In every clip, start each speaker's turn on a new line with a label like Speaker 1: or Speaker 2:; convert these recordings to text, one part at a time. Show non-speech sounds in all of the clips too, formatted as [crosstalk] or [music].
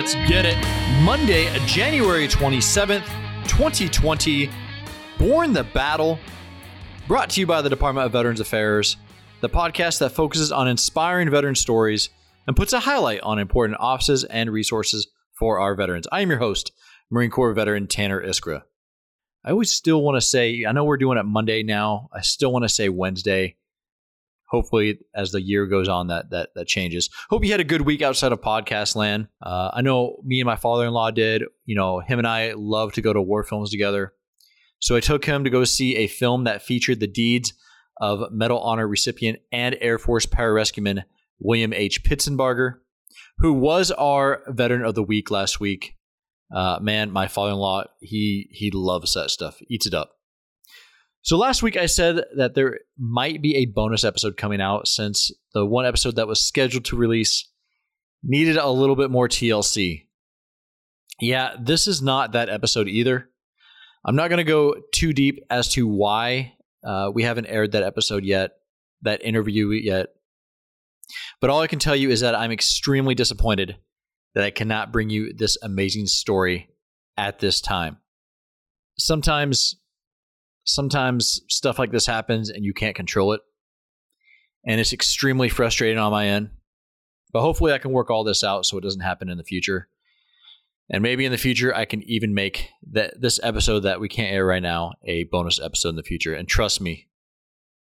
Speaker 1: Let's get it. Monday, January 27th, 2020. Born the Battle. Brought to you by the Department of Veterans Affairs, the podcast that focuses on inspiring veteran stories and puts a highlight on important offices and resources for our veterans. I am your host, Marine Corps veteran Tanner Iskra. I always still want to say, I know we're doing it Monday now. I still want to say Wednesday hopefully as the year goes on that that that changes. Hope you had a good week outside of podcast land. Uh, i know me and my father-in-law did. You know him and i love to go to war films together. So i took him to go see a film that featured the deeds of medal honor recipient and air force pararescueman william h. Pitsenbarger who was our veteran of the week last week. Uh, man my father-in-law he he loves that stuff. Eats it up so last week I said that there might be a bonus episode coming out since the one episode that was scheduled to release needed a little bit more TLC. Yeah, this is not that episode either. I'm not going to go too deep as to why uh, we haven't aired that episode yet, that interview yet. But all I can tell you is that I'm extremely disappointed that I cannot bring you this amazing story at this time. Sometimes sometimes stuff like this happens and you can't control it. And it's extremely frustrating on my end. But hopefully I can work all this out so it doesn't happen in the future. And maybe in the future I can even make that this episode that we can't air right now a bonus episode in the future. And trust me,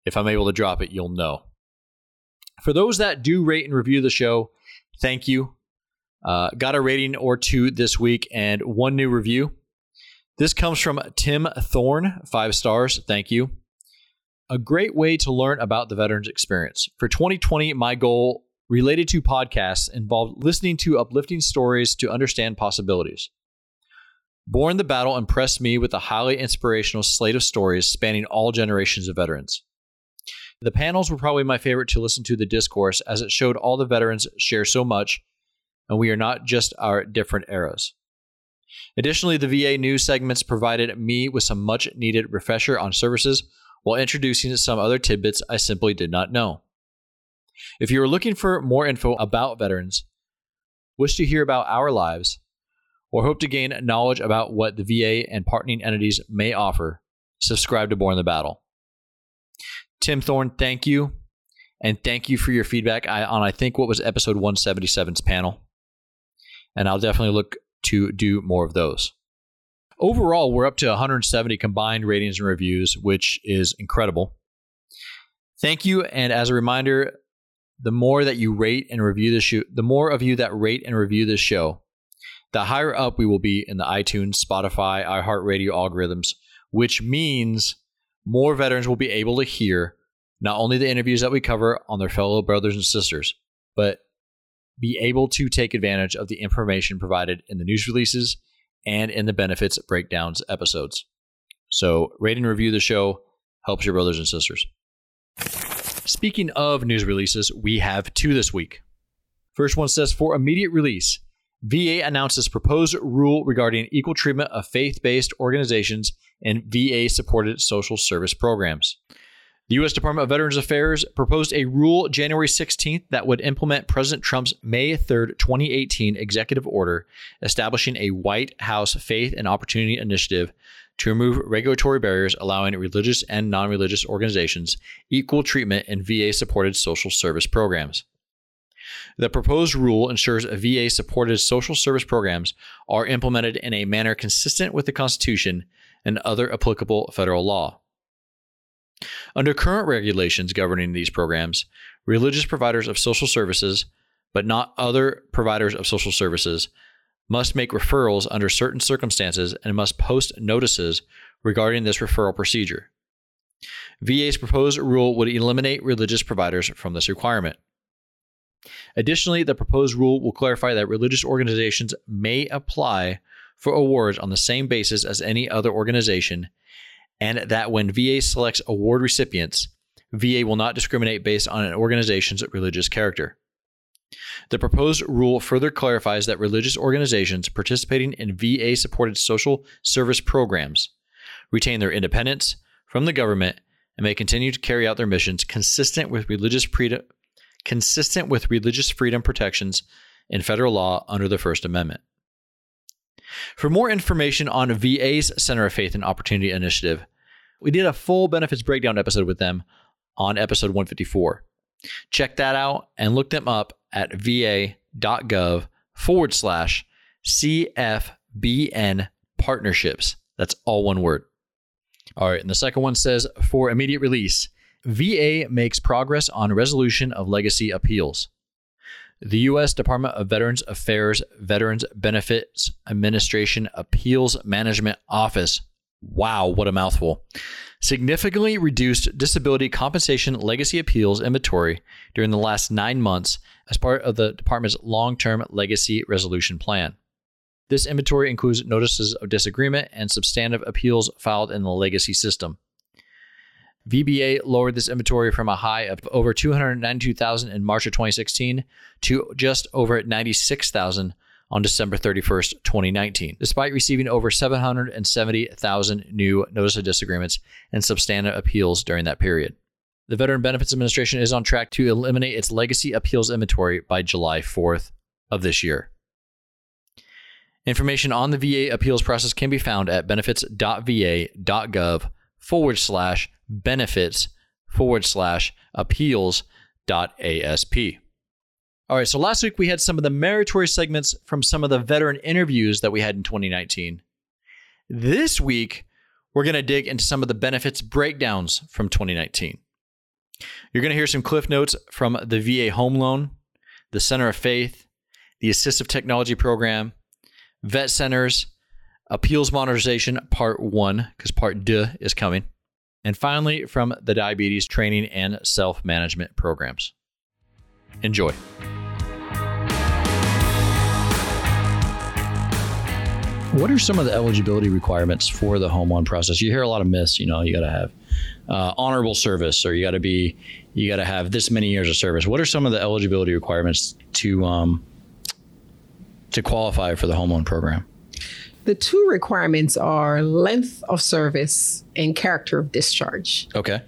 Speaker 1: if I'm able to drop it, you'll know. For those that do rate and review the show, thank you. Uh, got a rating or two this week and one new review. This comes from Tim Thorne, five stars. Thank you. A great way to learn about the veterans experience. For 2020, my goal related to podcasts involved listening to uplifting stories to understand possibilities. Born the Battle impressed me with a highly inspirational slate of stories spanning all generations of veterans. The panels were probably my favorite to listen to the discourse as it showed all the veterans share so much, and we are not just our different eras. Additionally, the VA news segments provided me with some much needed refresher on services while introducing some other tidbits I simply did not know. If you are looking for more info about veterans, wish to hear about our lives, or hope to gain knowledge about what the VA and partnering entities may offer, subscribe to Born the Battle. Tim Thorne, thank you. And thank you for your feedback on, I think, what was episode 177's panel. And I'll definitely look to do more of those. Overall, we're up to 170 combined ratings and reviews, which is incredible. Thank you. And as a reminder, the more that you rate and review the show, the more of you that rate and review this show, the higher up we will be in the iTunes, Spotify, iHeartRadio algorithms, which means more veterans will be able to hear not only the interviews that we cover on their fellow brothers and sisters, but be able to take advantage of the information provided in the news releases and in the benefits breakdowns episodes. So, rate and review the show helps your brothers and sisters. Speaking of news releases, we have two this week. First one says for immediate release, VA announces proposed rule regarding equal treatment of faith based organizations and VA supported social service programs. The U.S. Department of Veterans Affairs proposed a rule January 16th that would implement President Trump's May 3, 2018 executive order establishing a White House Faith and Opportunity Initiative to remove regulatory barriers allowing religious and non religious organizations equal treatment in VA supported social service programs. The proposed rule ensures VA supported social service programs are implemented in a manner consistent with the Constitution and other applicable federal law. Under current regulations governing these programs, religious providers of social services, but not other providers of social services, must make referrals under certain circumstances and must post notices regarding this referral procedure. VA's proposed rule would eliminate religious providers from this requirement. Additionally, the proposed rule will clarify that religious organizations may apply for awards on the same basis as any other organization and that when VA selects award recipients, VA will not discriminate based on an organization's religious character. The proposed rule further clarifies that religious organizations participating in VA supported social service programs retain their independence from the government and may continue to carry out their missions consistent with religious freedom consistent with religious freedom protections in federal law under the First Amendment. For more information on VA's Center of Faith and Opportunity Initiative, we did a full benefits breakdown episode with them on episode 154. Check that out and look them up at va.gov forward slash CFBN partnerships. That's all one word. All right. And the second one says for immediate release, VA makes progress on resolution of legacy appeals. The U.S. Department of Veterans Affairs Veterans Benefits Administration Appeals Management Office. Wow, what a mouthful. Significantly reduced disability compensation legacy appeals inventory during the last nine months as part of the department's long term legacy resolution plan. This inventory includes notices of disagreement and substantive appeals filed in the legacy system. VBA lowered this inventory from a high of over 292,000 in March of 2016 to just over 96,000 on December 31st, 2019, despite receiving over 770,000 new notice of disagreements and substantive appeals during that period. The Veteran Benefits Administration is on track to eliminate its legacy appeals inventory by July 4th of this year. Information on the VA appeals process can be found at benefits.va.gov forward slash benefits forward slash appeals dot asp. All right, so last week we had some of the meritorious segments from some of the veteran interviews that we had in 2019. This week, we're going to dig into some of the benefits breakdowns from 2019. You're going to hear some cliff notes from the VA Home Loan, the Center of Faith, the Assistive Technology Program, Vet Centers, Appeals Modernization Part 1, because Part 2 is coming, and finally from the Diabetes Training and Self Management Programs. Enjoy. What are some of the eligibility requirements for the home loan process? You hear a lot of myths. You know, you got to have uh, honorable service, or you got to be, you got to have this many years of service. What are some of the eligibility requirements to um, to qualify for the home loan program?
Speaker 2: The two requirements are length of service and character of discharge.
Speaker 1: Okay.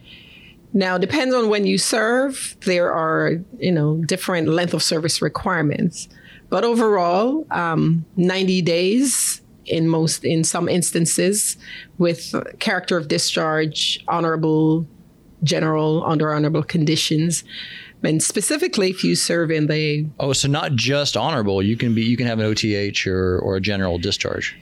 Speaker 2: Now, depends on when you serve. There are, you know, different length of service requirements, but overall, um, 90 days in most, in some instances, with character of discharge, honorable, general, under honorable conditions. And specifically, if you serve in the
Speaker 1: oh, so not just honorable, you can be you can have an OTH or or a general discharge.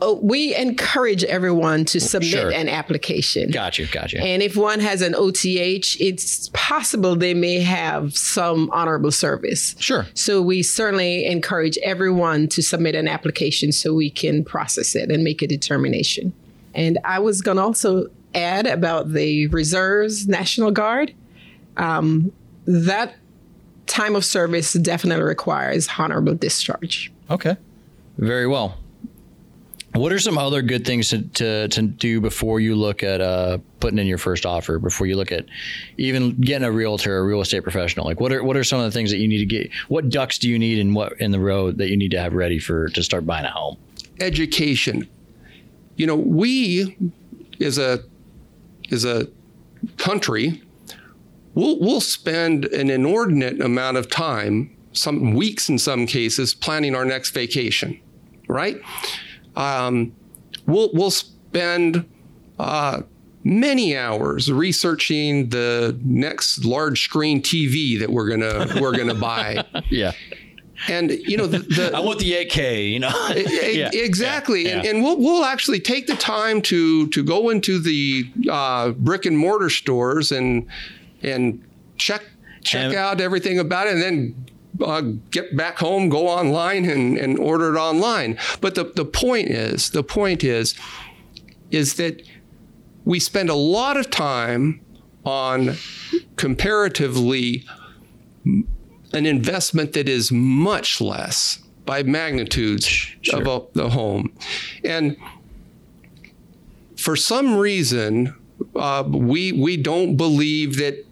Speaker 2: Oh, we encourage everyone to submit
Speaker 1: Sure.
Speaker 2: an application.
Speaker 1: Got you, got you.
Speaker 2: And if one has an OTH, it's possible they may have some honorable service.
Speaker 1: Sure.
Speaker 2: So we certainly encourage everyone to submit an application so we can process it and make a determination. And I was going to also add about the reserves National Guard. Um, that time of service definitely requires honorable discharge.
Speaker 1: Okay. Very well. What are some other good things to, to, to do before you look at uh, putting in your first offer? Before you look at even getting a realtor, a real estate professional? Like, what are what are some of the things that you need to get? What ducks do you need in what in the road that you need to have ready for to start buying a home?
Speaker 3: education. You know, we as a as a country, we'll we'll spend an inordinate amount of time, some weeks in some cases, planning our next vacation, right? Um, we'll we'll spend uh, many hours researching the next large screen TV that we're gonna we're gonna [laughs] buy,
Speaker 1: Yeah.
Speaker 3: and you know the, the
Speaker 1: I want the 8K, you know? [laughs] Yeah.
Speaker 3: Exactly,
Speaker 1: Yeah.
Speaker 3: And, and we'll we'll actually take the time to to go into the uh, brick and mortar stores and and check check
Speaker 1: And-
Speaker 3: out everything about it, and then. Uh, get back home, go online, and, and order it online. But the, the point is, the point is, is that we spend a lot of time on comparatively an investment that is much less by magnitudes of a, the home. And for some reason, uh, we we don't believe that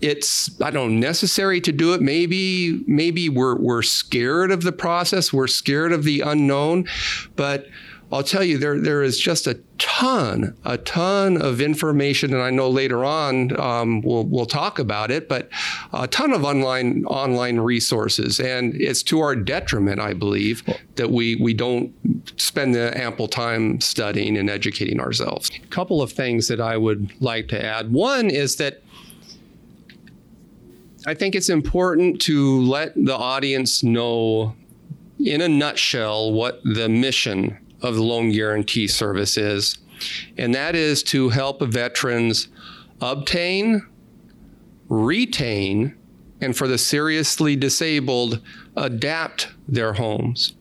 Speaker 3: it's I don't know, necessary to do it. Maybe maybe we're we're scared of the process. We're scared of the unknown, but I'll tell you, there there is just a ton, a ton of information, and I know later on um, we'll we'll talk about it, but a ton of online online resources, and it's to our detriment, I believe, that we we don't spend the ample time studying and educating ourselves. A couple of things that I would like to add. One is that. I think it's important to let the audience know, in a nutshell, what the mission of the Loan Guarantee Service is, and that is to help veterans obtain, retain, and for the seriously disabled, adapt their homes.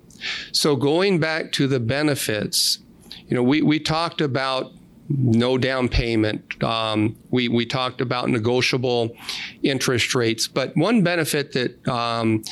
Speaker 3: So, going back to the benefits, you know, we, we talked about no down payment. Um, we, we talked about negotiable interest rates, but one benefit that um,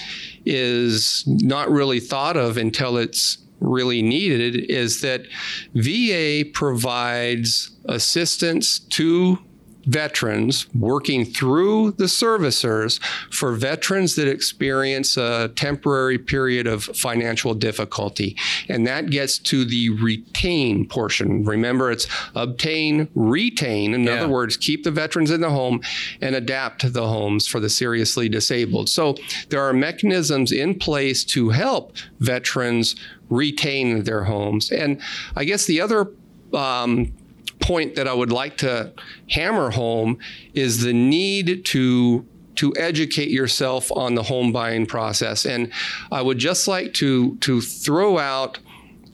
Speaker 3: is not really thought of until it's really needed is that VA provides assistance to veterans working through the servicers for veterans that experience a temporary period of financial difficulty. And that gets to the retain portion. Remember, it's obtain, retain. In yeah. other words, keep the veterans in the home and adapt the homes for the seriously disabled. So there are mechanisms in place to help veterans retain their homes. And I guess the other um, point that I would like to hammer home is the need to to educate yourself on the home buying process. And I would just like to to throw out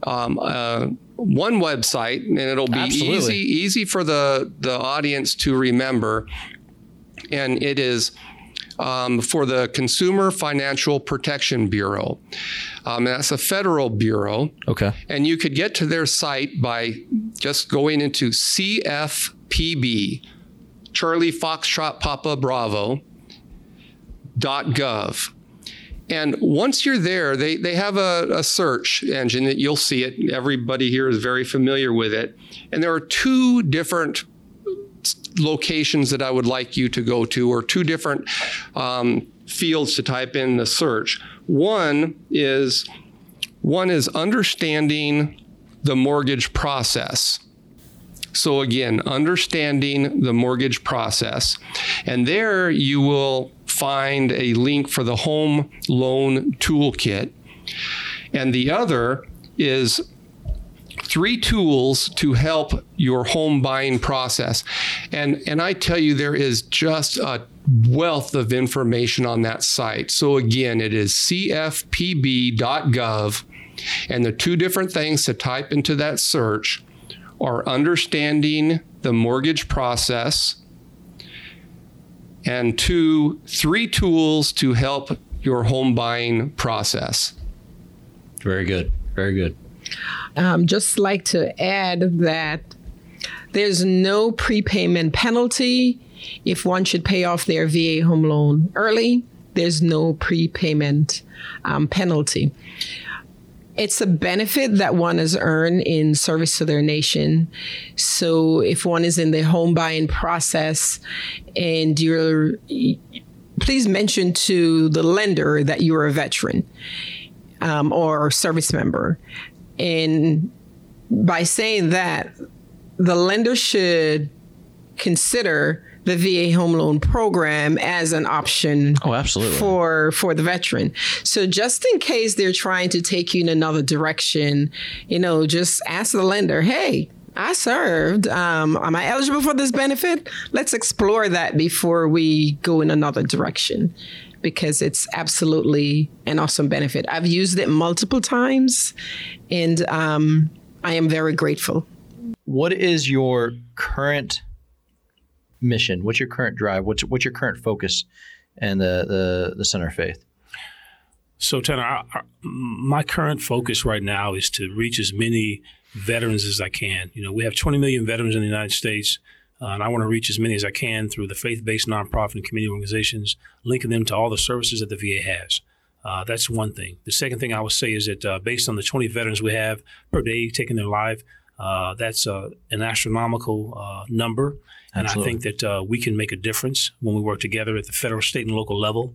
Speaker 3: um, uh, one website, and it'll be Absolutely. easy easy for the the audience to remember. And it is um, for the Consumer Financial Protection Bureau. Um, that's a federal bureau.
Speaker 1: Okay.
Speaker 3: And you could get to their site by just going into CFPB, Charlie Foxtrot Papa Bravo, .gov. And once you're there, they, they have a, a, search engine that you'll see it. Everybody here is very familiar with it. And there are two different locations that I would like you to go to, or two different um, fields to type in the search. One is one is understanding the mortgage process. So again, understanding the mortgage process. And there you will find a link for the home loan toolkit. And the other is three tools to help your home buying process. And, and I tell you, there is just a wealth of information on that site. So again, it is cfpb.gov. And the two different things to type into that search are understanding the mortgage process and two, three tools to help your home buying process.
Speaker 1: Very good. Very good.
Speaker 2: Um, just like to add that there's no prepayment penalty if one should pay off their VA home loan early. There's no prepayment um, penalty. It's a benefit that one has earned in service to their nation. So if one is in the home buying process and you're, please mention to the lender that you're a veteran um, or service member and by saying that, the lender should consider the VA home loan program as an option
Speaker 1: oh, absolutely.
Speaker 2: for for the veteran. So just in case they're trying to take you in another direction, you know, just ask the lender, "Hey, I served. Um, am I eligible for this benefit? Let's explore that before we go in another direction because it's absolutely an awesome benefit. I've used it multiple times, and um, I am very grateful.
Speaker 1: What is your current mission? What's your current drive? What's what's your current focus and the the, the Center of Faith?
Speaker 4: So, Tanner, I, I, my current focus right now is to reach as many veterans as I can. You know, we have 20 million veterans in the United States. Uh, and I want to reach as many as I can through the faith based nonprofit and community organizations, linking them to all the services that the VA has. Uh, that's one thing. The second thing I would say is that uh, based on the 20 veterans we have per day taking their life, uh, that's uh, an astronomical uh, number. And I think that we can make a difference when we work together at the federal, state, and local level.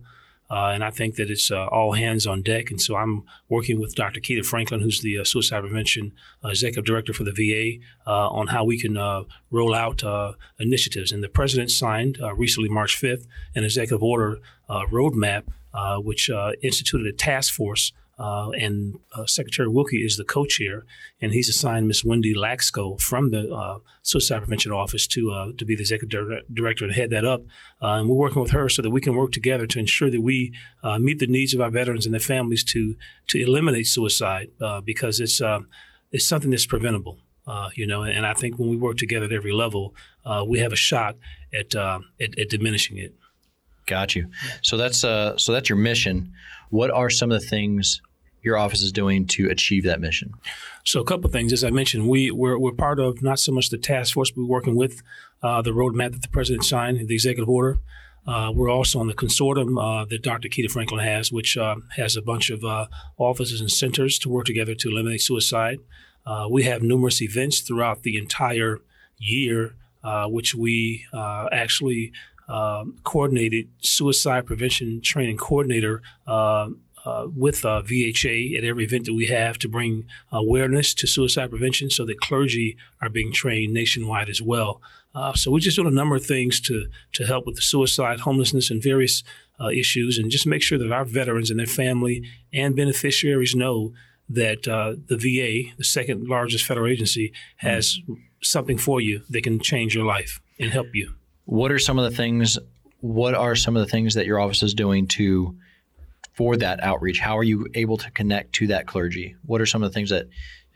Speaker 4: Uh, and I think that it's uh, all hands on deck. And so I'm working with Dr. Keita Franklin, who's the uh, Suicide Prevention uh, Executive Director for the VA, uh, on how we can uh, roll out initiatives. And the President signed recently, March 5th, an executive order roadmap, which instituted a task force uh, and uh, Secretary Wilkie is the co-chair, and he's assigned Miss Wendy Lakso from the uh, Suicide Prevention Office to uh, to be the executive director and head that up. Uh, and we're working with her so that we can work together to ensure that we uh, meet the needs of our veterans and their families to to eliminate suicide because it's it's something that's preventable. you know, and I think when we work together at every level, we have a shot at, at, at diminishing it.
Speaker 1: Got you. So that's uh, so that's your mission. What are some of the things your office is doing to achieve that mission?
Speaker 4: So a couple things. As I mentioned, we we're, we're part of not so much the task force, but we're working with uh, the roadmap that the president signed, the executive order. Uh, we're also on the consortium uh, that Dr. Keita Franklin has, which uh, has a bunch of uh, offices and centers to work together to eliminate suicide. Uh, we have numerous events throughout the entire year, which we actually um, coordinated suicide prevention training coordinator uh, uh, with uh, VHA at every event that we have to bring awareness to suicide prevention so that clergy are being trained nationwide as well. Uh, so we're just doing a number of things to, to help with the suicide, homelessness, and various uh, issues, and just make sure that our veterans and their family and beneficiaries know that uh, the VA, the second largest federal agency, has something for you that can change your life and help you.
Speaker 1: What are some of the things? What are some of the things that your office is doing to for that outreach? How are you able to connect to that clergy? What are some of the things that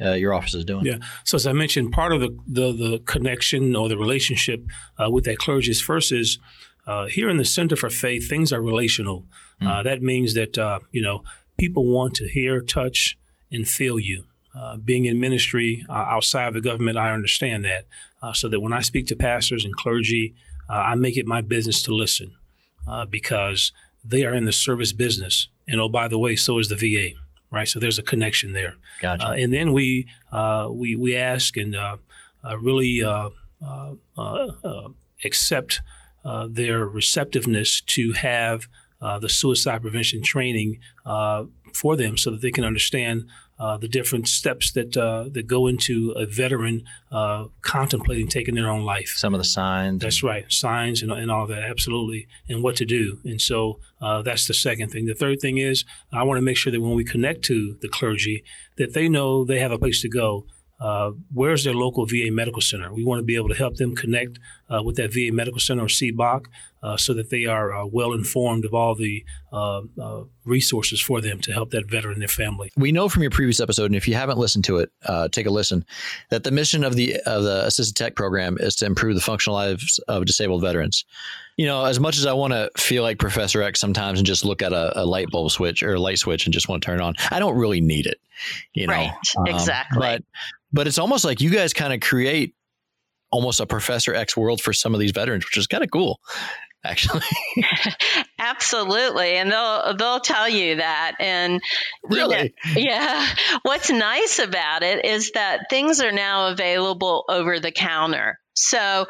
Speaker 1: uh, your office is doing?
Speaker 4: Yeah. So as I mentioned, part of the the, the connection or the relationship uh, with that clergy is first is uh, here in the Center for Faith, things are relational. Mm. that means that uh, you know people want to hear, touch, and feel you. Uh, being in ministry outside of the government, I understand that. so that when I speak to pastors and clergy uh, I make it my business to listen uh, because they are in the service business. And oh, by the way, so is the VA, right? So there's a connection there.
Speaker 1: Gotcha.
Speaker 4: Uh, and then we uh, we we ask and uh, uh, really accept their receptiveness to have the suicide prevention training for them, so that they can understand uh, the different steps that uh, that go into a veteran uh, contemplating taking their own life.
Speaker 1: Some of the signs.
Speaker 4: That's right, signs and, and all that, absolutely, and what to do. And so uh, that's the second thing. The third thing is I want to make sure that when we connect to the clergy, that they know they have a place to go uh, where's their local VA medical center? We want to be able to help them connect uh, with that VA medical center or CBOC uh, so that they are uh, well informed of all the uh, uh, resources for them to help that veteran and their family.
Speaker 1: We know from your previous episode, and if you haven't listened to it, take a listen, that the mission of the of the Assisted Tech program is to improve the functional lives of disabled veterans. You know, as much as I want to feel like Professor X sometimes and just look at a, a light bulb switch or a light switch and just want to turn it on, I don't really need it. You know,
Speaker 5: right? Um, exactly.
Speaker 1: But but it's almost like you guys kind of create almost a Professor X world for some of these veterans, which is kind of cool actually. [laughs]
Speaker 5: Absolutely, and they'll they'll tell you that. And
Speaker 1: really,
Speaker 5: you know, yeah. What's nice about it is that things are now available over the counter. So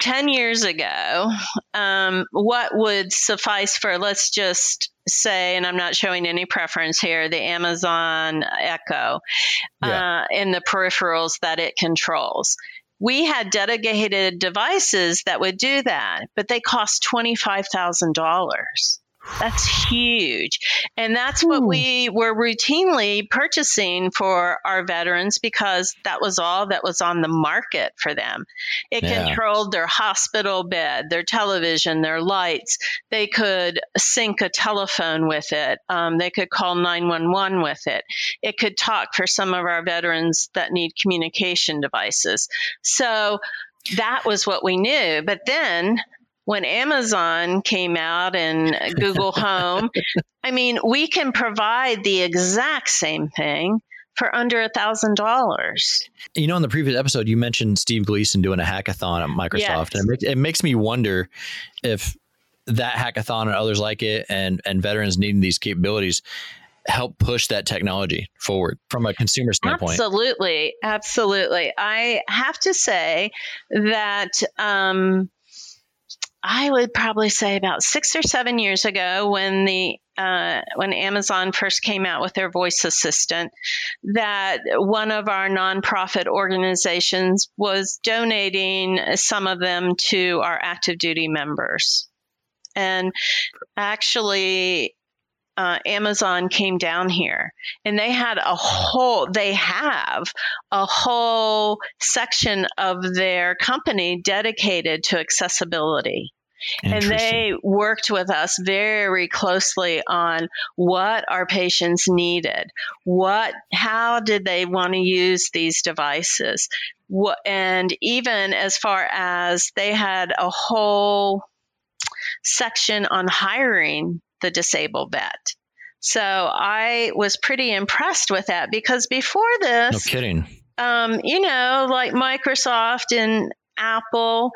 Speaker 5: 10 years ago, um, what would suffice for, let's just say, and I'm not showing any preference here, the Amazon Echo yeah. uh, and the peripherals that it controls. We had dedicated devices that would do that, but they cost $25,000. That's huge. And that's what we were routinely purchasing for our veterans because that was all that was on the market for them. It yeah. controlled their hospital bed, their television, their lights. They could sync a telephone with it. Um, they could call 911 with it. It could talk for some of our veterans that need communication devices. So that was what we knew. But then when Amazon came out and Google Home, [laughs] I mean, we can provide the exact same thing for under a thousand dollars.
Speaker 1: You know, in the previous episode, you mentioned Steve Gleason doing a hackathon at Microsoft, yes. and it makes, it makes me wonder if that hackathon and others like it, and and veterans needing these capabilities, help push that technology forward from a consumer standpoint.
Speaker 5: Absolutely, absolutely. I have to say that. Um, I would probably say about six or seven years ago when the uh, when Amazon first came out with their voice assistant, that one of our nonprofit organizations was donating some of them to our active duty members. And actually, uh, Amazon came down here and they had a whole, they have a whole section of their company dedicated to accessibility. And they worked with us very closely on what our patients needed, what, how did they want to use these devices, what, and even as far as they had a whole section on hiring the disabled vet. So I was pretty impressed with that because before this,
Speaker 1: no kidding.
Speaker 5: Um, you know, like Microsoft and Apple,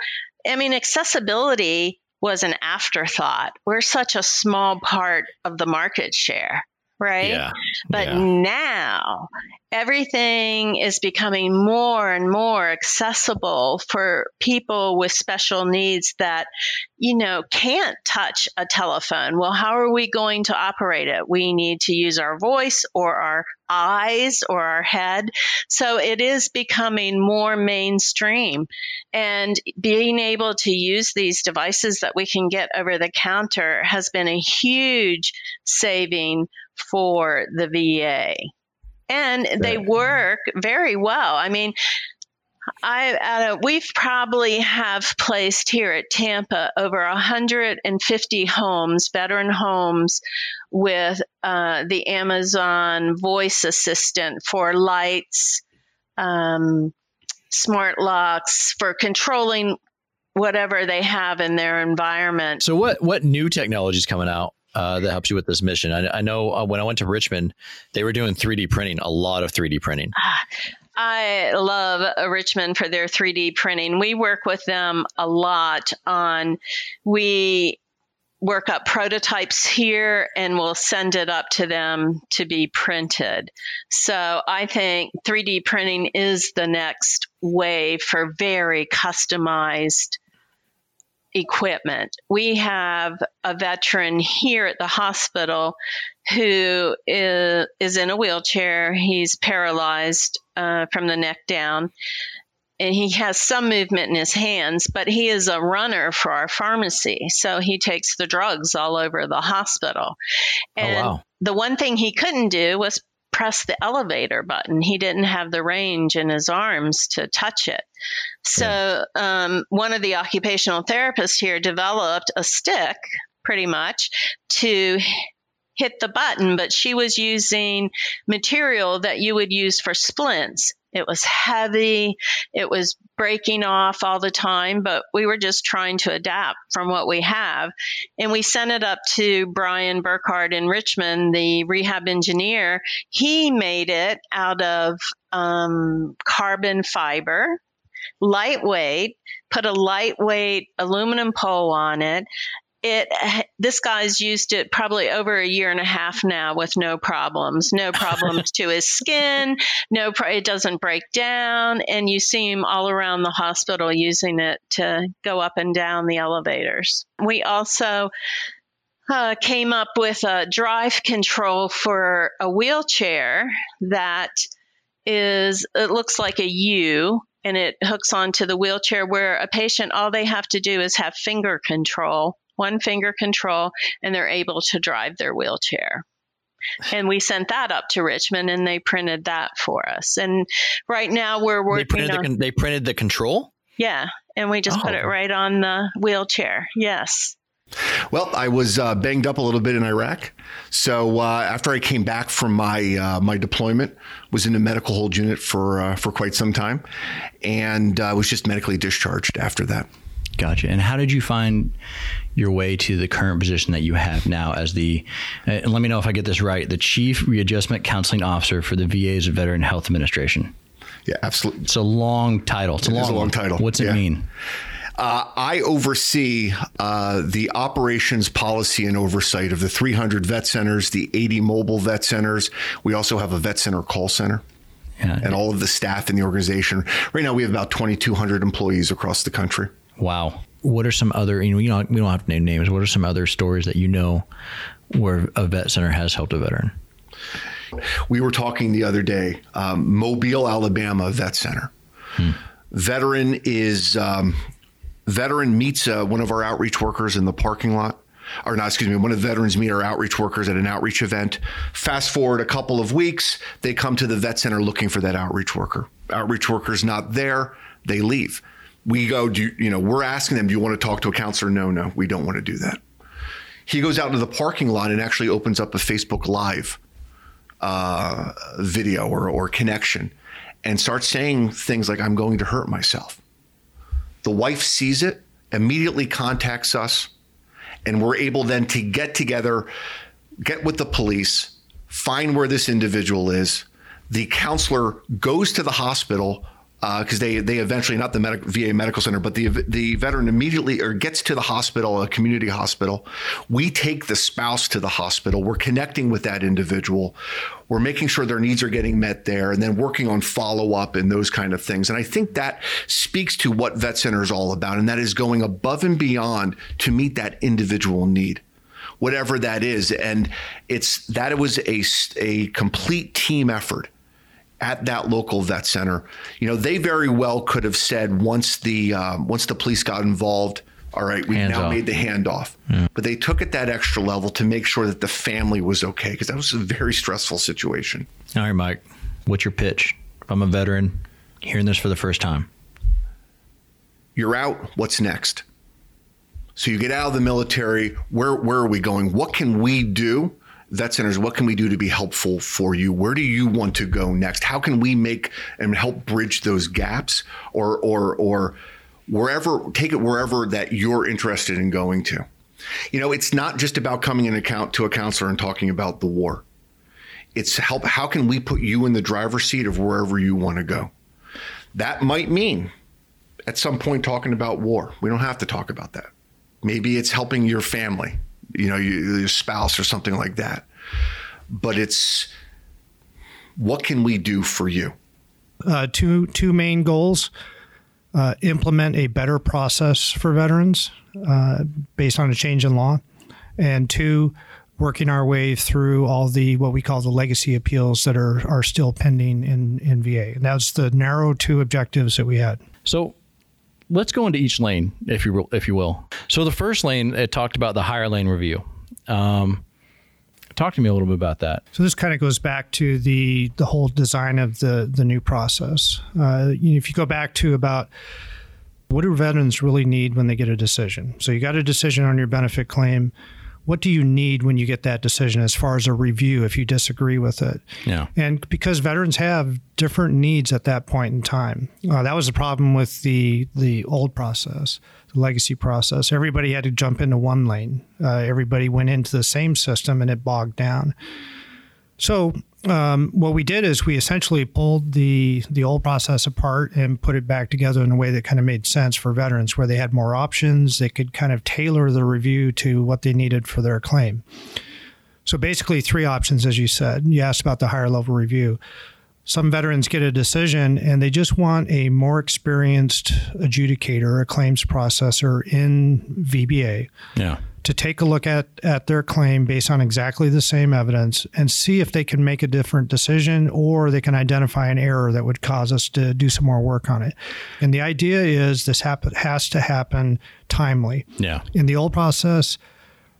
Speaker 5: I mean, accessibility was an afterthought. We're such a small part of the market share right?
Speaker 1: Yeah.
Speaker 5: But
Speaker 1: yeah.
Speaker 5: now everything is becoming more and more accessible for people with special needs that, you know, can't touch a telephone. Well, how are we going to operate it? We need to use our voice or our eyes or our head. So it is becoming more mainstream. And being able to use these devices that we can get over the counter has been a huge saving for the VA. And they work very well. I mean, I uh, we've probably have placed here at Tampa over 150 homes, veteran homes, with uh, the Amazon Voice Assistant for lights, um, smart locks, for controlling whatever they have in their environment.
Speaker 1: So, what what new technology is coming out? Uh, that helps you with this mission. I, I know uh, when I went to Richmond, they were doing 3D printing, a lot of 3D printing. [sighs]
Speaker 5: I love Richmond for their 3D printing. We work with them a lot on, we work up prototypes here and we'll send it up to them to be printed. So I think 3D printing is the next way for very customized equipment. We have a veteran here at the hospital who is, is in a wheelchair. He's paralyzed uh, from the neck down. And he has some movement in his hands, but he is a runner for our pharmacy. So he takes the drugs all over the hospital. And
Speaker 1: oh, wow.
Speaker 5: the one thing he couldn't do was press the elevator button. He didn't have the range in his arms to touch it. So, um, one of the occupational therapists here developed a stick pretty much to hit the button, but she was using material that you would use for splints. It was heavy. It was breaking off all the time, but we were just trying to adapt from what we have. And we sent it up to Brian Burkhardt in Richmond, the rehab engineer. He made it out of um, carbon fiber, lightweight, put a lightweight aluminum pole on it, it [laughs] this guy's used it probably over a year and a half now with no problems. No problems to his [laughs] skin. No it doesn't break down. And you see him all around the hospital using it to go up and down the elevators. We also uh, came up with a drive control for a wheelchair that is it looks like a U and it hooks onto the wheelchair where a patient all they have to do is have finger control one finger control, and they're able to drive their wheelchair. And we sent that up to Richmond, and they printed that for us. And right now we're working.
Speaker 1: They printed,
Speaker 5: on,
Speaker 1: the, con- they printed the control.
Speaker 5: Yeah, and we just oh. put it oh. right on the wheelchair. Yes.
Speaker 6: Well, I was uh, banged up a little bit in Iraq, so uh, after I came back from my uh, my deployment, was in the medical hold unit for uh, for quite some time, and uh, was just medically discharged after that.
Speaker 7: Gotcha. And how did you find your way to the current position that you have now as the, uh, and let me know if I get this right, the Chief Readjustment Counseling Officer for the VA's Veteran Health Administration?
Speaker 6: Yeah, absolutely.
Speaker 7: It's a long title. It's a,
Speaker 6: it
Speaker 7: long,
Speaker 6: a long title.
Speaker 7: What's it
Speaker 6: yeah.
Speaker 7: mean?
Speaker 6: Uh, I oversee uh, the operations policy and oversight of the 300 vet centers, the 80 mobile vet centers. We also have a vet center call center. Yeah. And all of the staff in the organization. Right now, we have about 2,200 employees across the country.
Speaker 7: Wow. what are some other you know you know we don't have to name names. What are some other stories that you know where a vet center has helped a veteran?
Speaker 6: We were talking the other day, um, Mobile, Alabama Vet Center. Hmm. Veteran is um, veteran meets uh, one of our outreach workers in the parking lot or not, excuse me, one of the veterans meet our outreach workers at an outreach event. Fast forward a couple of weeks, they come to the vet center looking for that outreach worker. Outreach worker's not there, they leave. We go, do you, you know, we're asking them, do you want to talk to a counselor? No, no, we don't want to do that. He goes out into the parking lot and actually opens up a Facebook Live uh, video or, or connection and starts saying things like, I'm going to hurt myself. The wife sees it, immediately contacts us, and we're able then to get together, get with the police, find where this individual is. The counselor goes to the hospital because uh, they they eventually not the medic, VA medical center, but the the veteran immediately or gets to the hospital, a community hospital. We take the spouse to the hospital. We're connecting with that individual. We're making sure their needs are getting met there, and then working on follow up and those kind of things. And I think that speaks to what Vet Center is all about, and that is going above and beyond to meet that individual need whatever that is. And it's that it was a, a complete team effort at that local vet center. You know, they very well could have said once the um, once the police got involved, all right, we now off. made the handoff. Yeah. But they took it that extra level to make sure that the family was okay because that was a very stressful situation.
Speaker 7: All right, Mike, what's your pitch? If I'm a veteran hearing this for the first time,
Speaker 6: you're out. What's next? So you get out of the military. Where where are we going? What can we do vet centers, what can we do to be helpful for you? Where do you want to go next? How can we make and help bridge those gaps or or or wherever take it wherever that you're interested in going to? You know, it's not just about coming in account to a counselor and talking about the war. It's help how can we put you in the driver's seat of wherever you want to go? That might mean at some point talking about war. We don't have to talk about that. Maybe it's helping your family you know, your spouse or something like that. But it's what can we do for you?
Speaker 8: Uh, two two main goals: uh, implement a better process for veterans uh, based on a change in law, and two, working our way through all the what we call the legacy appeals that are are still pending in in VA. And that's the narrow two objectives that we had.
Speaker 7: So let's go into each lane, if you will, if you will. So the first lane, it talked about the higher lane review. Um, talk to me a little bit about that.
Speaker 8: So this kind of goes back to the the whole design of the the new process. Uh, if you go back to about what do veterans really need when they get a decision? So you got a decision on your benefit claim what do you need when you get that decision as far as a review if you disagree with it?
Speaker 7: Yeah.
Speaker 8: And because veterans have different needs at that point in time. Uh, that was the problem with the the old process, the legacy process. Everybody had to jump into one lane. Uh, everybody went into the same system and it bogged down. So um, what we did is we essentially pulled the the old process apart and put it back together in a way that kind of made sense for veterans, where they had more options. They could kind of tailor the review to what they needed for their claim. So basically, three options, as you said. You asked about the higher level review. Some veterans get a decision and they just want a more experienced adjudicator, a claims processor in VBA.
Speaker 7: Yeah
Speaker 8: to take a look at, at their claim based on exactly the same evidence and see if they can make a different decision or they can identify an error that would cause us to do some more work on it. And the idea is this happen, has to happen timely.
Speaker 7: Yeah.
Speaker 8: In the old process,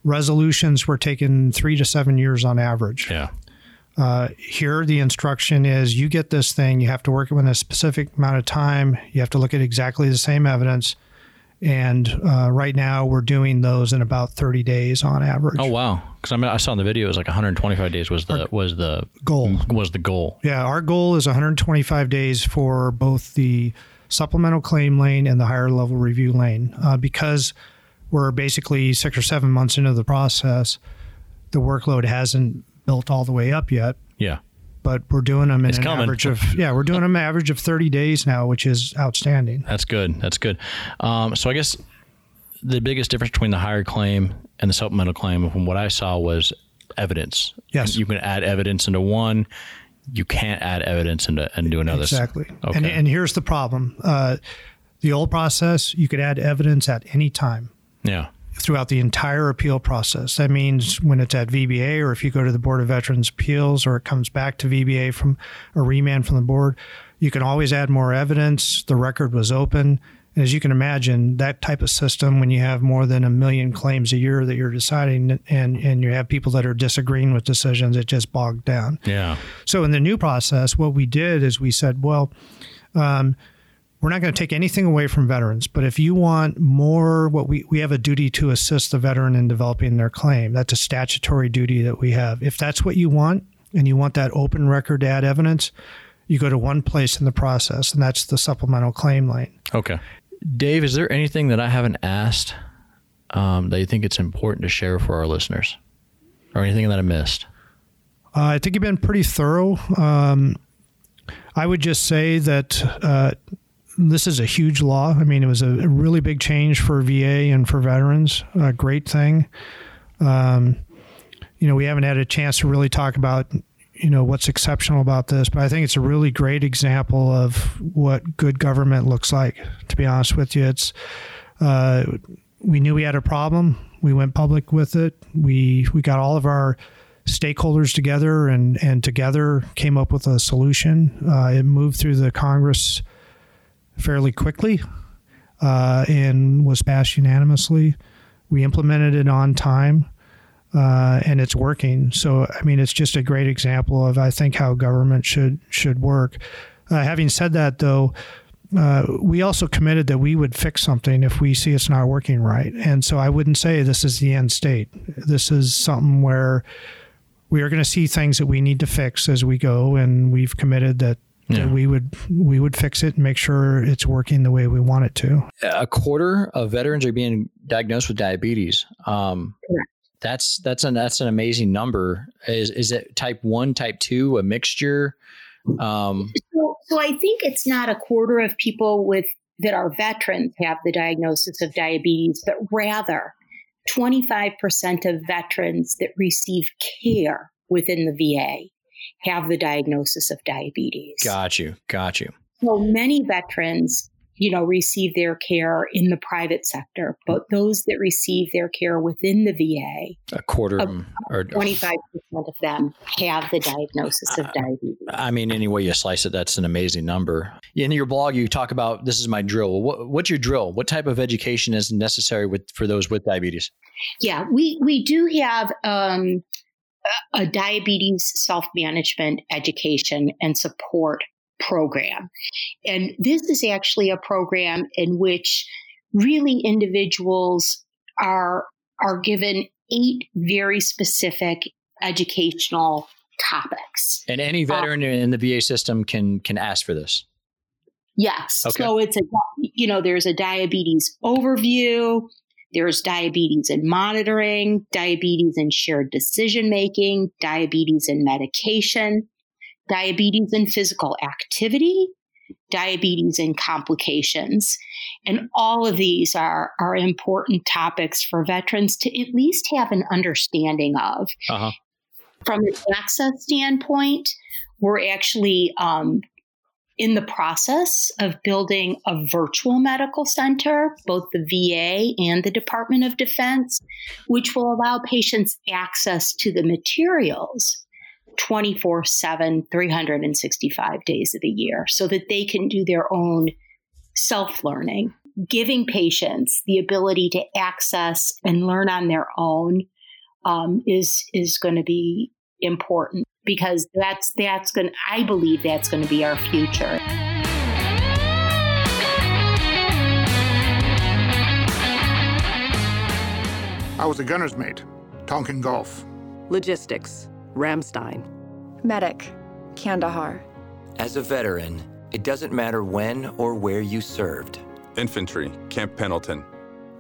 Speaker 8: resolutions were taken three to seven years on average.
Speaker 7: Yeah.
Speaker 8: Uh, here, the instruction is you get this thing, you have to work it within a specific amount of time, you have to look at exactly the same evidence and uh, right now we're doing those in about 30 days on average.
Speaker 7: Oh wow! Because I mean, I saw in the video it was like 125 days was the our was the
Speaker 8: goal
Speaker 7: was the goal.
Speaker 8: Yeah, our goal is 125 days for both the supplemental claim lane and the higher level review lane uh, because we're basically six or seven months into the process. The workload hasn't built all the way up yet.
Speaker 7: Yeah.
Speaker 8: But we're doing them in it's an coming. average of [laughs] yeah we're doing them average of 30 days now which is outstanding.
Speaker 7: That's good. That's good. Um, so i guess the biggest difference between the higher claim and the supplemental claim from what i saw was evidence.
Speaker 8: Yes.
Speaker 7: You can add evidence into one. You can't add evidence into, into another
Speaker 8: exactly. Okay. and, and here's the problem. Uh, The old process, you could add evidence at any time.
Speaker 7: Yeah.
Speaker 8: Throughout the entire appeal process. That means when it's at VBA or if you go to the Board of Veterans Appeals or it comes back to VBA from a remand from the board, you can always add more evidence. The record was open. And as you can imagine, that type of system, when you have more than a million claims a year that you're deciding and, and you have people that are disagreeing with decisions, it just bogged down.
Speaker 7: Yeah.
Speaker 8: So in the new process, what we did is we said, well, um, we're not going to take anything away from veterans, but if you want more, what we, we have a duty to assist the veteran in developing their claim. That's a statutory duty that we have. If that's what you want and you want that open record to add evidence, you go to one place in the process, and that's the supplemental claim lane.
Speaker 7: Okay. Dave, is there anything that I haven't asked um, that you think it's important to share for our listeners, or anything that I missed?
Speaker 8: Uh, I think you've been pretty thorough. Um, I would just say that uh, this is a huge law. I mean, it was a, really big change for VA and for veterans. A great thing. Um, you know, we haven't had a chance to really talk about, you know, what's exceptional about this, but I think it's a really great example of what good government looks like. To be honest with you, it's uh, we knew we had a problem. We went public with it. We we got all of our stakeholders together and and together came up with a solution. Uh, it moved through the Congress fairly quickly uh, and was passed unanimously. We implemented it on time. Uh, and it's working. So, I mean, it's just a great example of I think how government should should work. Uh, having said that, though, uh, we also committed that we would fix something if we see it's not working right. And so I wouldn't say this is the end state. This is something where we are going to see things that we need to fix as we go, and we've committed that,
Speaker 7: Yeah.
Speaker 8: we would we would fix it and make sure it's working the way we want it to.
Speaker 1: a quarter of veterans are being diagnosed with diabetes. Um,
Speaker 9: Correct.
Speaker 1: that's that's an that's an amazing number. Is is it type one, type two, a mixture? Um,
Speaker 9: So, so I think it's not a quarter of people with that are veterans have the diagnosis of diabetes, but rather 25% of veterans that receive care within the VA have the diagnosis of diabetes.
Speaker 1: got you, got you.
Speaker 9: So many veterans, you know, receive their care in the private sector, but those that receive their care within the VA,
Speaker 1: A quarter them, or
Speaker 9: 25% of them have the diagnosis of diabetes.
Speaker 1: I mean, any way you slice it, that's an amazing number. In your blog, you talk about this is my drill. What, what's your drill? What type of education is necessary with for those with diabetes?
Speaker 9: Yeah, we, we do have um, a diabetes self management education and support program. And this is actually a program in which really individuals are, are given eight very specific educational topics.
Speaker 1: And any uh, veteran in the VA system can can ask for this.
Speaker 9: Yes.
Speaker 1: Okay.
Speaker 9: So it's a, you know, there's a diabetes overview, there's diabetes and monitoring, diabetes and shared decision making, diabetes and medication, diabetes and physical activity, diabetes and complications. And all of these are, are important topics for veterans to at least have an understanding of.
Speaker 1: Uh huh.
Speaker 9: From an access standpoint, we're actually um, in the process of building a virtual medical center, both the VA and the Department of Defense, which will allow patients access to the materials 24 7, 365 days of the year so that they can do their own self learning, giving patients the ability to access and learn on their own. Um, is is going to be important because that's that's going I believe that's going to be our future.
Speaker 10: I was a gunner's mate, Tonkin Gulf.
Speaker 11: Logistics, Ramstein.
Speaker 12: Medic, Kandahar.
Speaker 13: As a veteran, it doesn't matter when or where you served
Speaker 14: Infantry, Camp Pendleton.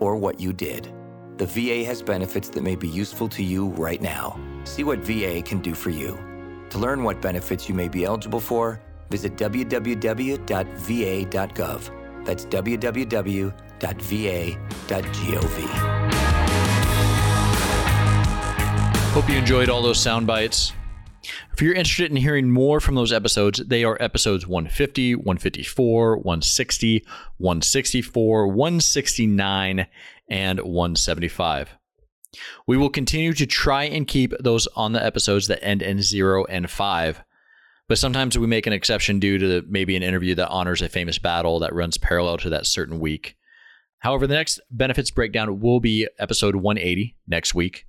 Speaker 13: or what you did. The VA has benefits that may be useful to you right now. See what VA can do for you. To learn what benefits you may be eligible for, visit www.va.gov. That's www.va.gov.
Speaker 1: Hope you enjoyed all those sound bites. If you're interested in hearing more from those episodes, they are episodes 150, 154, 160, 164, 169, and 175. We will continue to try and keep those on the episodes that end in 0 and 5. But sometimes we make an exception due to maybe an interview that honors a famous battle that runs parallel to that certain week. However, the next benefits breakdown will be episode 180 next week,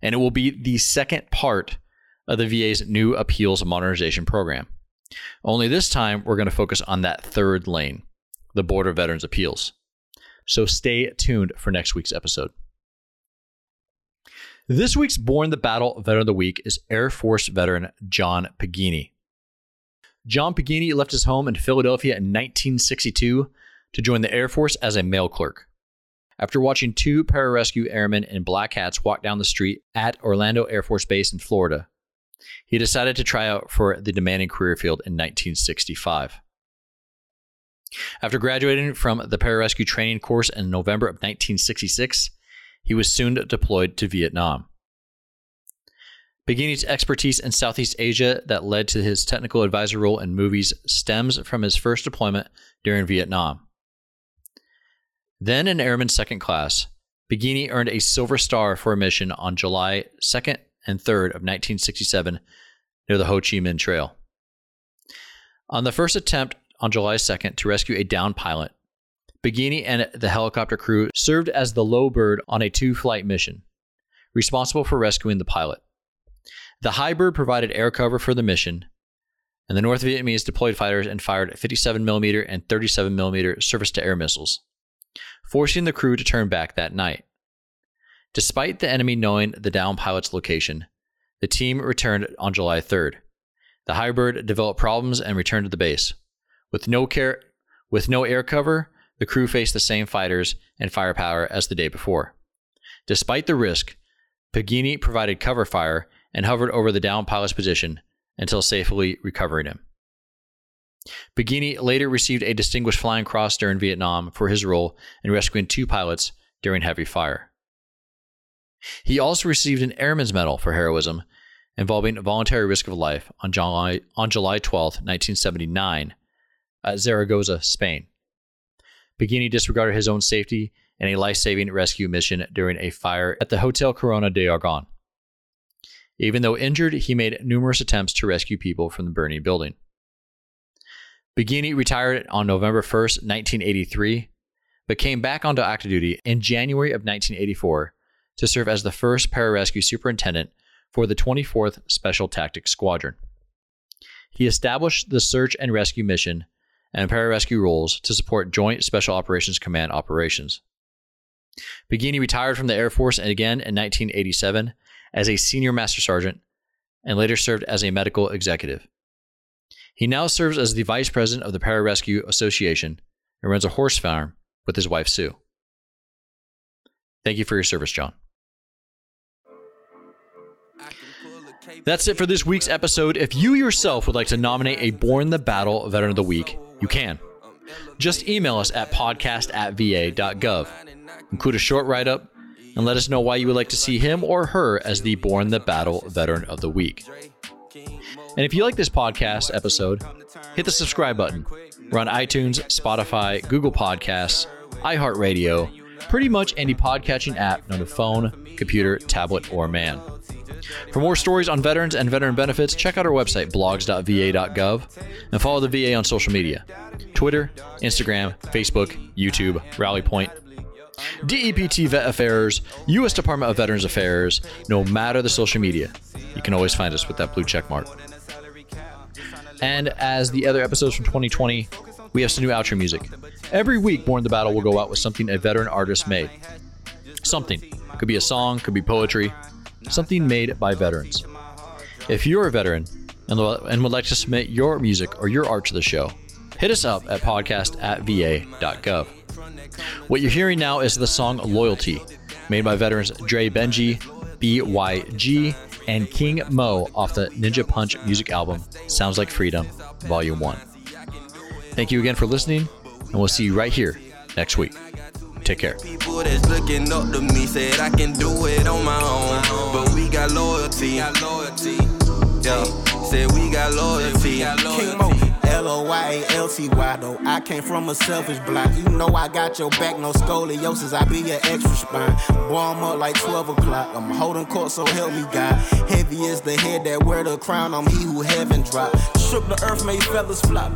Speaker 1: and it will be the second part of the VA's new appeals modernization program. Only this time, we're going to focus on that third lane, the Board of Veterans Appeals. So stay tuned for next week's episode. This week's Borne the Battle Veteran of the Week is Air Force veteran John Pagini. John Pagini left his home in Philadelphia in 1962 to join the Air Force as a mail clerk. After watching two pararescue airmen in black hats walk down the street at Orlando Air Force Base in Florida, he decided to try out for the demanding career field in 1965. After graduating from the pararescue training course in November of 1966, he was soon deployed to Vietnam. Pagini's expertise in Southeast Asia that led to his technical advisor role in movies stems from his first deployment during Vietnam. Then an Airman Second Class, Pagini earned a Silver Star for a mission on July 2nd and 3rd of 1967 near the Ho Chi Minh Trail. On the first attempt on July 2nd to rescue a downed pilot, Pagini and the helicopter crew served as the low bird on a two flight mission, responsible for rescuing the pilot. The high bird provided air cover for the mission, and the North Vietnamese deployed fighters and fired 57mm and 37mm surface to air missiles forcing the crew to turn back that night. Despite the enemy knowing the down pilot's location, the team returned on July 3rd. The Highbird developed problems and returned to the base. With no care, with no air cover, the crew faced the same fighters and firepower as the day before. Despite the risk, Pagini provided cover fire and hovered over the down pilot's position until safely recovering him. Pagini later received a Distinguished Flying Cross during Vietnam for his role in rescuing two pilots during heavy fire. He also received an Airman's Medal for heroism involving voluntary risk of life on July, on July 12, 1979, at Zaragoza, Spain. Pagini disregarded his own safety in a life saving rescue mission during a fire at the Hotel Corona de Aragon. Even though injured, he made numerous attempts to rescue people from the burning building. Pagini retired on November 1, 1983, but came back onto active duty in January of 1984 to serve as the first pararescue superintendent for the 24th Special Tactics Squadron. He established the search and rescue mission and pararescue roles to support Joint Special Operations Command operations. Pagini retired from the Air Force again in 1987 as a senior master sergeant and later served as a medical executive. He now serves as the vice president of the Pararescue Association and runs a horse farm with his wife, Sue. Thank you for your service, John. That's it for this week's episode. If you yourself would like to nominate a Borne the Battle Veteran of the Week, you can. Just email us at podcast at va.gov. Include a short write up and let us know why you would like to see him or her as the Borne the Battle Veteran of the Week. And if you like this podcast episode, hit the subscribe button. We're on iTunes, Spotify, Google Podcasts, iHeartRadio, pretty much any podcatching app known to phone, computer, tablet, or man. For more stories on veterans and veteran benefits, check out our website, blogs.va.gov, and follow the VA on social media Twitter, Instagram, Facebook, YouTube, Rally Point, DEPT Vet Affairs, U.S. Department of Veterans Affairs, no matter the social media. You can always find us with that blue check mark. And as the other episodes from 2020, we have some new outro music. Every week, Borne the Battle will go out with something a veteran artist made. Something. Could be a song, could be poetry, something made by veterans. If you're a veteran and, would like to submit your music or your art to the show, hit us up at podcast at va.gov. What you're hearing now is the song Loyalty, made by veterans Dre Benji, BYG, and King Mo off the Ninja Punch music album, Sounds Like Freedom, Volume 1. Thank you again for listening, and we'll see you right here next week. Take care. People that's looking up to me said I can do it on my own, but we got loyalty.
Speaker 15: Yeah, said we got loyalty.
Speaker 16: King Mo, L-O-Y-A-L-T-Y though. I came from a selfish block. You know I got your back, no scoliosis. I be your extra spine. Boy, I'm up like 12 o'clock. I'm holding court, so help me God. Heavy is the head that wear the crown. I'm he who heaven dropped. Shook the earth, made feathers flop.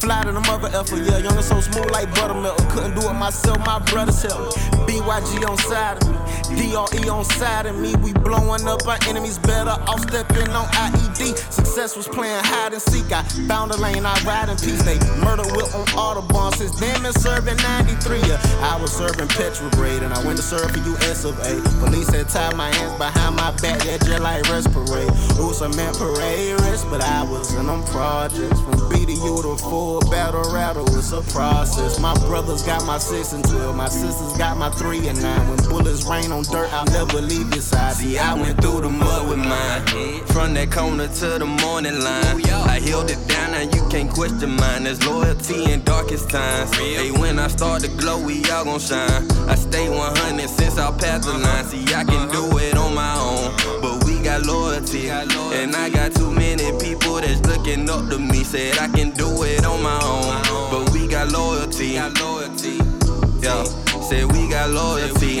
Speaker 16: Fly to the mother effer, yeah. Young and so smooth like buttermilk. Couldn't do it myself, my brothers help. BYG on side of me. DRE on side of me. We blowing up our enemies better off stepping on IED. Success was playing hide and seek. I found a lane, I ride in peace. They murder will on Audubon since then been serving 93. Yeah, I was serving Petrograde and I went to serve for US of A. Police had tied my hands behind my back, yeah, just like rest parade. Was a man parade rest, but I was in them projects. From B to U to full battle rattle, it's a process. My brothers got my six and 12, my sisters got my three and nine. When bullets rain on dirt, I'll never leave your side.
Speaker 15: See, I went through the mud with mine. From that corner to the morning line. I held it down and you can't question mine. There's loyalty in darkest times. Hey, when I start to glow, we all gon' shine. I stay 100 since I passed the line. See, I can do it on my own. But we got loyalty. And I got too many people that's looking up to me. Said I can do it on my own. But we got loyalty. Yeah, Say we got loyalty.